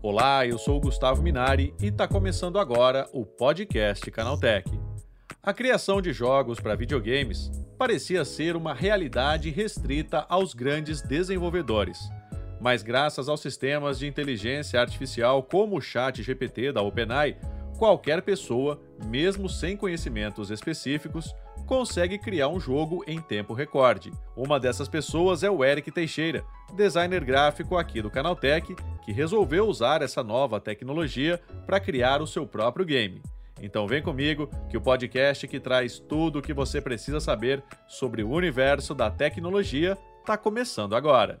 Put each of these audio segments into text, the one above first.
Olá, eu sou o Gustavo Minari e está começando agora o podcast Canaltech. A criação de jogos para videogames parecia ser uma realidade restrita aos grandes desenvolvedores. Mas graças aos sistemas de inteligência artificial como o Chat GPT da OpenAI, qualquer pessoa, mesmo sem conhecimentos específicos, consegue criar um jogo em tempo recorde. Uma dessas pessoas é o Eric Teixeira, designer gráfico aqui do Canaltech, que resolveu usar essa nova tecnologia para criar o seu próprio game. Então vem comigo que o podcast que traz tudo o que você precisa saber sobre o universo da tecnologia está começando agora.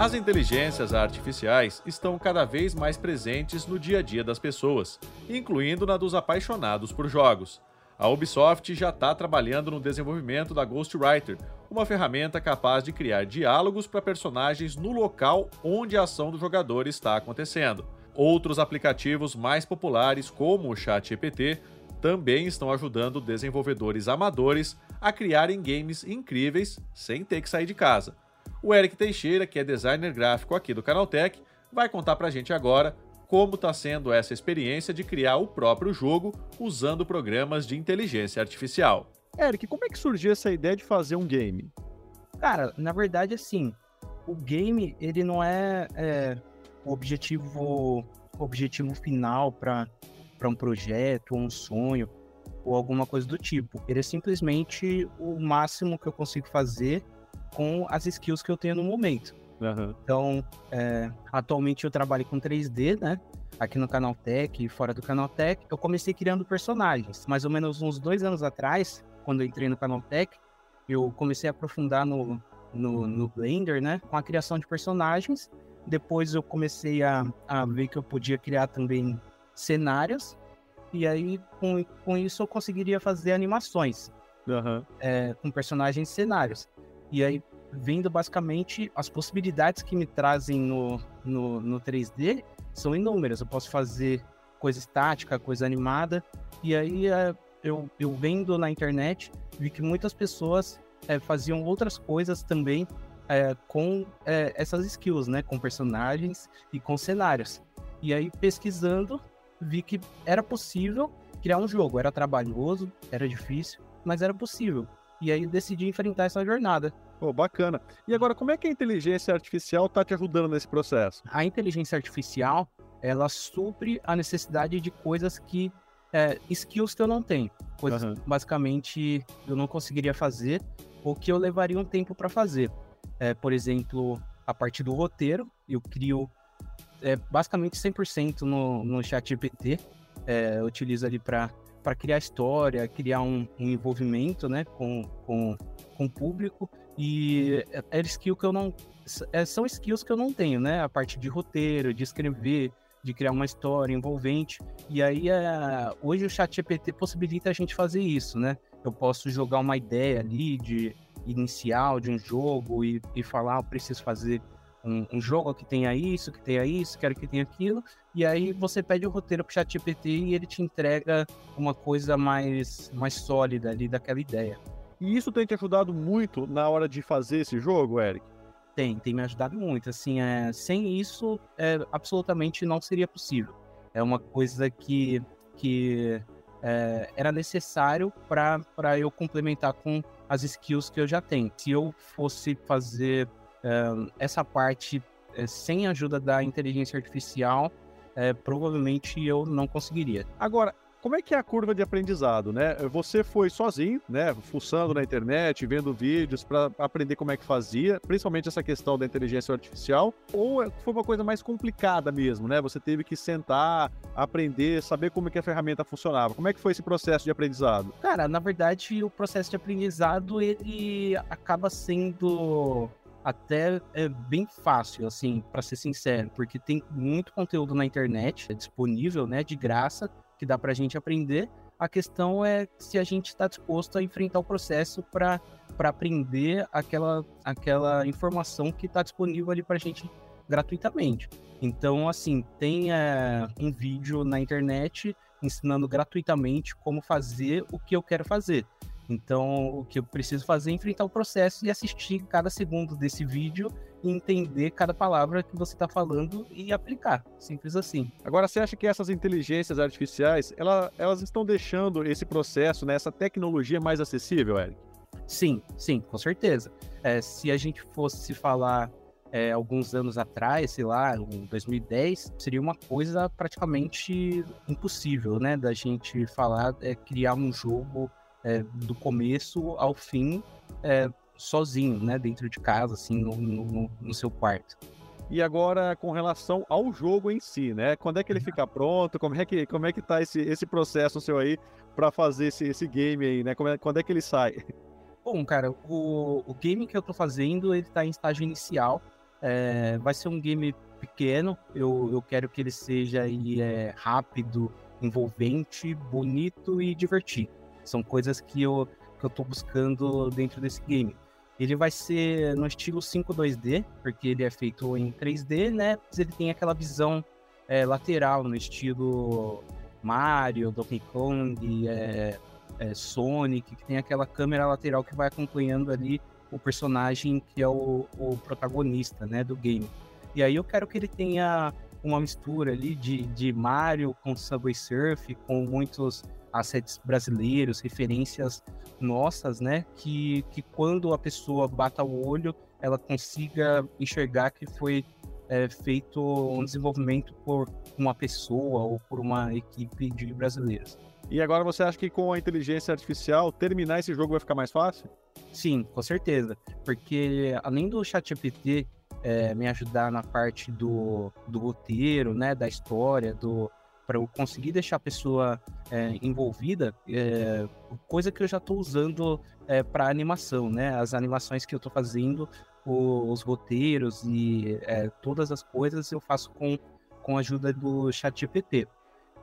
As inteligências artificiais estão cada vez mais presentes no dia a dia das pessoas, incluindo na dos apaixonados por jogos. A Ubisoft já está trabalhando no desenvolvimento da Ghostwriter, uma ferramenta capaz de criar diálogos para personagens no local onde a ação do jogador está acontecendo. Outros aplicativos mais populares, como o ChatGPT, também estão ajudando desenvolvedores amadores a criarem games incríveis sem ter que sair de casa. O Eric Teixeira, que é designer gráfico aqui do Canaltech, vai contar pra gente agora como está sendo essa experiência de criar o próprio jogo usando programas de inteligência artificial. Eric, como é que surgiu essa ideia de fazer um game? Cara, na verdade, assim, o game ele não é, é o objetivo, objetivo final para um projeto, ou um sonho, ou alguma coisa do tipo. Ele é simplesmente o máximo que eu consigo fazer com as skills que eu tenho no momento. Uhum. Então, é, atualmente eu trabalho com 3D, né? Aqui no Canaltech e fora do Canaltech. Eu comecei criando personagens. Mais ou menos uns dois anos atrás, quando eu entrei no Canaltech, eu comecei a aprofundar no, no, no Blender, né? Com a criação de personagens. Depois eu comecei a, a ver que eu podia criar também cenários. E aí, com, com isso, eu conseguiria fazer animações. Uhum. É, com personagens e cenários. E aí, vendo basicamente as possibilidades que me trazem no, no, no 3D são inúmeras. Eu posso fazer coisa estática, coisa animada. E aí, é, eu, eu vendo na internet, vi que muitas pessoas é, faziam outras coisas também é, com é, essas skills, né? Com personagens e com cenários. E aí, pesquisando, vi que era possível criar um jogo. Era trabalhoso, era difícil, mas era possível. E aí decidi enfrentar essa jornada. Oh, bacana. E agora, como é que a inteligência artificial está te ajudando nesse processo? A inteligência artificial, ela supre a necessidade de coisas que... É, skills que eu não tenho. Coisas, uhum. basicamente, eu não conseguiria fazer ou que eu levaria um tempo para fazer. É, por exemplo, a partir do roteiro, eu crio é, basicamente 100% no, no chat GPT. É, eu utilizo ali para para criar história, criar um, um, envolvimento né, com, com, com o público. E é, é skill que eu não. É, são skills que eu não tenho, né? A parte de roteiro, de escrever, de criar uma história envolvente. E aí, hoje o chat GPT possibilita a gente fazer isso, né? Eu posso jogar uma ideia ali de inicial de um jogo e, e falar, eu preciso fazer um, um, jogo que tenha isso, que tenha isso, quero que tenha aquilo, e aí você pede o roteiro pro ChatGPT e ele te entrega uma coisa mais, mais sólida ali daquela ideia. E isso tem te ajudado muito na hora de fazer esse jogo, Eric? Tem, tem me ajudado muito. Assim, é, sem isso, é, absolutamente não seria possível. É uma coisa que, que é, era necessário para eu complementar com as skills que eu já tenho. Se eu fosse fazer essa parte eh, sem a ajuda da inteligência artificial, é, provavelmente eu não conseguiria. Agora, como é que é a curva de aprendizado, né? Você foi sozinho, né, fuçando na internet, vendo vídeos para aprender como é que fazia, principalmente essa questão da inteligência artificial, ou é, foi uma coisa mais complicada mesmo, né? Você teve que sentar, aprender, saber como é que a ferramenta funcionava. Como é que foi esse processo de aprendizado? Cara, na verdade, o processo de aprendizado ele acaba sendo até é bem fácil, assim, para ser sincero, porque tem muito conteúdo na internet é disponível, né, de graça, que dá para a gente aprender. A questão é se a gente está disposto a enfrentar o processo para aprender aquela, aquela informação que está disponível ali para a gente gratuitamente. Então, assim, tem é, um vídeo na internet ensinando gratuitamente como fazer o que eu quero fazer. Então, o que eu preciso fazer é enfrentar o processo e assistir cada segundo desse vídeo e entender cada palavra que você está falando e aplicar. Simples assim. Agora, você acha que essas inteligências artificiais, ela, elas estão deixando esse processo, né, essa tecnologia mais acessível, Eric? Sim, sim, com certeza. É, se a gente fosse falar é, alguns anos atrás, sei lá, em 2010, seria uma coisa praticamente impossível, né, da gente falar, é, criar um jogo é, do começo ao fim é, sozinho, né, dentro de casa, assim, no, no, no, seu quarto. E agora, com relação ao jogo em si, né? Quando é que ele fica pronto? Como é que, como é que tá esse, esse processo seu aí para fazer esse, esse game aí, né? É, quando é que ele sai? Bom, cara, o, o game que eu tô fazendo, ele tá em estágio inicial. É, vai ser um game pequeno. Eu, eu quero que ele seja aí, é, rápido, envolvente, bonito e divertido. São coisas que eu, que eu tô buscando dentro desse game. Ele vai ser no estilo 5.2D, porque ele é feito em 3D, né? Mas ele tem aquela visão é, lateral, no estilo Mario, Donkey Kong, é, é, Sonic, que tem aquela câmera lateral que vai acompanhando ali o personagem que é o, o protagonista né, do game. E aí eu quero que ele tenha uma mistura ali de, de Mario com Subway Surf, com muitos assets brasileiros, referências nossas, né? Que, que quando a pessoa bata o olho, ela consiga enxergar que foi é, feito um desenvolvimento por uma pessoa ou por uma equipe de brasileiros. E agora você acha que com a inteligência artificial terminar esse jogo vai ficar mais fácil? Sim, com certeza. Porque além do ChatGPT é, me ajudar na parte do, do roteiro, né, da história, do, para eu conseguir deixar a pessoa é, envolvida, é, coisa que eu já estou usando é, para animação, né? As animações que eu estou fazendo, o, os roteiros e é, todas as coisas eu faço com, com a ajuda do ChatGPT.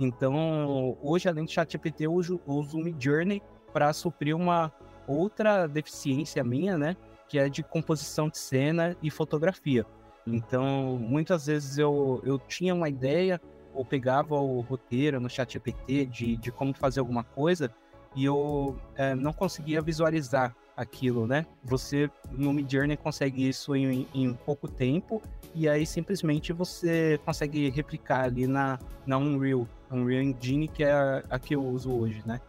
Então, hoje, além do ChatGPT, eu uso, uso o Midjourney para suprir uma outra deficiência minha, né? Que é de composição de cena e fotografia. Então, muitas vezes eu, eu tinha uma ideia, ou pegava o roteiro no chat GPT de, de como fazer alguma coisa e eu é, não conseguia visualizar aquilo, né? Você no Midjourney consegue isso em, em, pouco tempo e aí simplesmente você consegue replicar ali na, na Unreal, Unreal Engine que é a, a que eu uso hoje, né?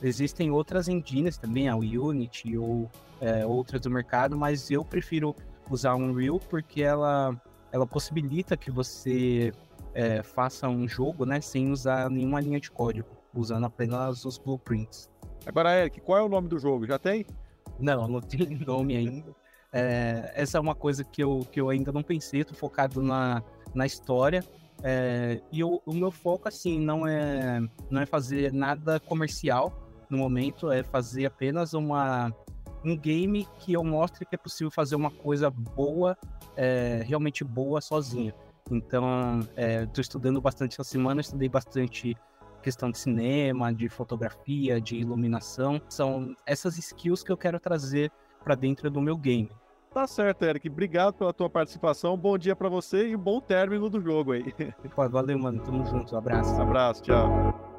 Existem outras engines também, a Unity ou é, outras do mercado, mas eu prefiro usar a Unreal porque ela, ela possibilita que você é, faça um jogo, né, sem usar nenhuma linha de código, usando apenas os blueprints. Agora, Eric, qual é o nome do jogo? Já tem? Não, não tem nome ainda. É, essa é uma coisa que eu, que eu ainda não pensei, tô focado na, na história. É, e o, o meu foco, assim, não é, não é fazer nada comercial no momento, é fazer apenas uma, um game que eu mostre que é possível fazer uma coisa boa, é, realmente boa sozinho. Então, estou é, estudando bastante essa semana, estudei bastante questão de cinema, de fotografia, de iluminação. São essas skills que eu quero trazer para dentro do meu game. Tá certo, Eric. Obrigado pela tua participação. Bom dia para você e um bom término do jogo aí. Pô, valeu, mano. Tamo junto. Um abraço. Abraço, tchau.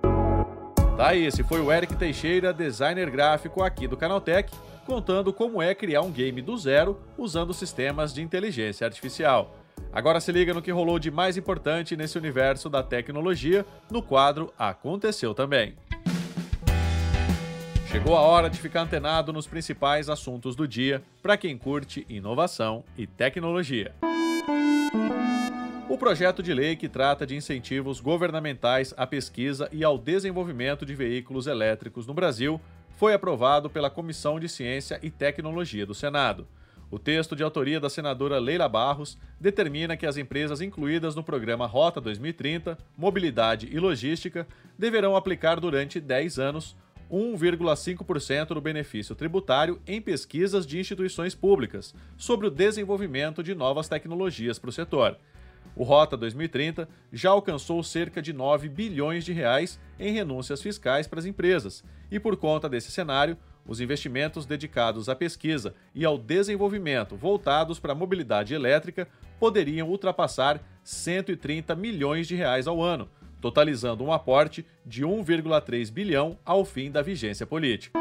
Tá aí, esse foi o Eric Teixeira, designer gráfico aqui do Canaltech, contando como é criar um game do zero usando sistemas de inteligência artificial. Agora se liga no que rolou de mais importante nesse universo da tecnologia no quadro Aconteceu Também. Chegou a hora de ficar antenado nos principais assuntos do dia para quem curte inovação e tecnologia. O projeto de lei que trata de incentivos governamentais à pesquisa e ao desenvolvimento de veículos elétricos no Brasil foi aprovado pela Comissão de Ciência e Tecnologia do Senado. O texto de autoria da senadora Leila Barros determina que as empresas incluídas no programa Rota 2030, Mobilidade e Logística deverão aplicar durante 10 anos 1,5% do benefício tributário em pesquisas de instituições públicas sobre o desenvolvimento de novas tecnologias para o setor. O Rota 2030 já alcançou cerca de 9 bilhões de reais em renúncias fiscais para as empresas, e por conta desse cenário, os investimentos dedicados à pesquisa e ao desenvolvimento voltados para a mobilidade elétrica poderiam ultrapassar 130 milhões de reais ao ano, totalizando um aporte de 1,3 bilhão ao fim da vigência política.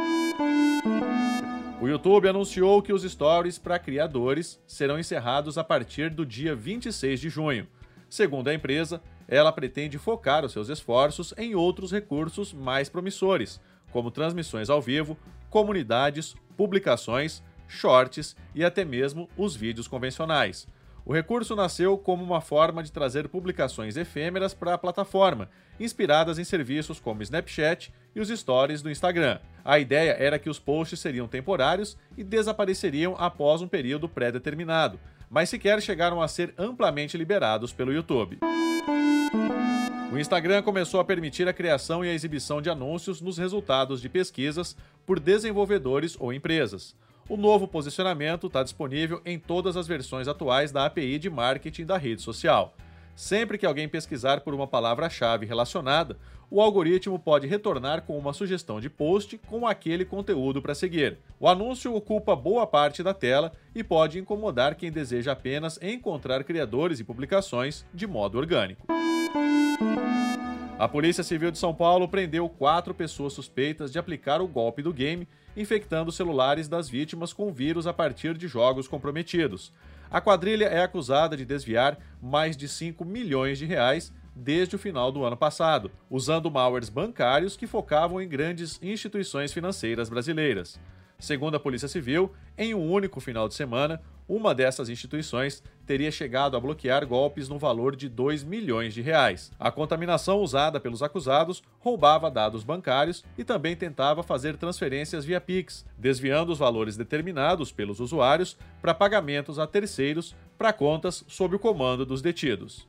O YouTube anunciou que os stories para criadores serão encerrados a partir do dia 26 de junho. Segundo a empresa, ela pretende focar os seus esforços em outros recursos mais promissores, como transmissões ao vivo, comunidades, publicações, shorts e até mesmo os vídeos convencionais. O recurso nasceu como uma forma de trazer publicações efêmeras para a plataforma, inspiradas em serviços como Snapchat e os stories do Instagram. A ideia era que os posts seriam temporários e desapareceriam após um período pré-determinado, mas sequer chegaram a ser amplamente liberados pelo YouTube. O Instagram começou a permitir a criação e a exibição de anúncios nos resultados de pesquisas por desenvolvedores ou empresas. O novo posicionamento está disponível em todas as versões atuais da API de marketing da rede social. Sempre que alguém pesquisar por uma palavra-chave relacionada, o algoritmo pode retornar com uma sugestão de post com aquele conteúdo para seguir. O anúncio ocupa boa parte da tela e pode incomodar quem deseja apenas encontrar criadores e publicações de modo orgânico. A Polícia Civil de São Paulo prendeu quatro pessoas suspeitas de aplicar o golpe do game, infectando celulares das vítimas com vírus a partir de jogos comprometidos. A quadrilha é acusada de desviar mais de 5 milhões de reais desde o final do ano passado, usando malwares bancários que focavam em grandes instituições financeiras brasileiras. Segundo a Polícia Civil, em um único final de semana, uma dessas instituições teria chegado a bloquear golpes no valor de 2 milhões de reais. A contaminação usada pelos acusados roubava dados bancários e também tentava fazer transferências via Pix, desviando os valores determinados pelos usuários para pagamentos a terceiros para contas sob o comando dos detidos.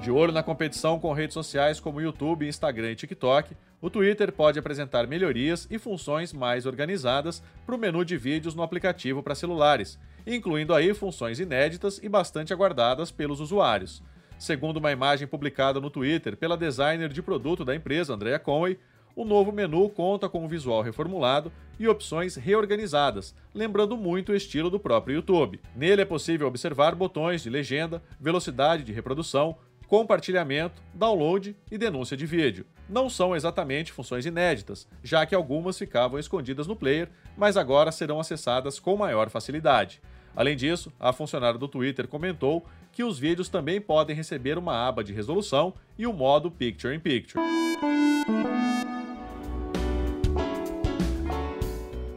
De olho na competição com redes sociais como YouTube, Instagram e TikTok, o Twitter pode apresentar melhorias e funções mais organizadas para o menu de vídeos no aplicativo para celulares, incluindo aí funções inéditas e bastante aguardadas pelos usuários. Segundo uma imagem publicada no Twitter pela designer de produto da empresa, Andrea Conway, o novo menu conta com um visual reformulado e opções reorganizadas, lembrando muito o estilo do próprio YouTube. Nele é possível observar botões de legenda, velocidade de reprodução, compartilhamento, download e denúncia de vídeo. Não são exatamente funções inéditas, já que algumas ficavam escondidas no player, mas agora serão acessadas com maior facilidade. Além disso, a funcionária do Twitter comentou que os vídeos também podem receber uma aba de resolução e o modo Picture in Picture.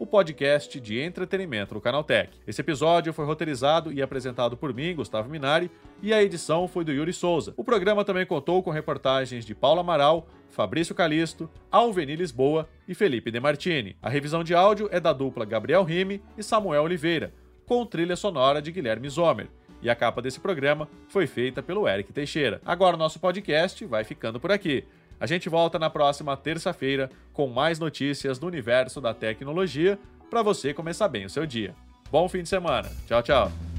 o podcast de entretenimento do Canaltech. Esse episódio foi roteirizado e apresentado por mim, Gustavo Minari, e a edição foi do Yuri Souza. O programa também contou com reportagens de Paula Amaral, Fabrício Calisto, Alveni Lisboa e Felipe Demartini. A revisão de áudio é da dupla Gabriel Rime e Samuel Oliveira, com trilha sonora de Guilherme Zomer. E a capa desse programa foi feita pelo Eric Teixeira. Agora o nosso podcast vai ficando por aqui. A gente volta na próxima terça-feira com mais notícias do universo da tecnologia para você começar bem o seu dia. Bom fim de semana. Tchau, tchau.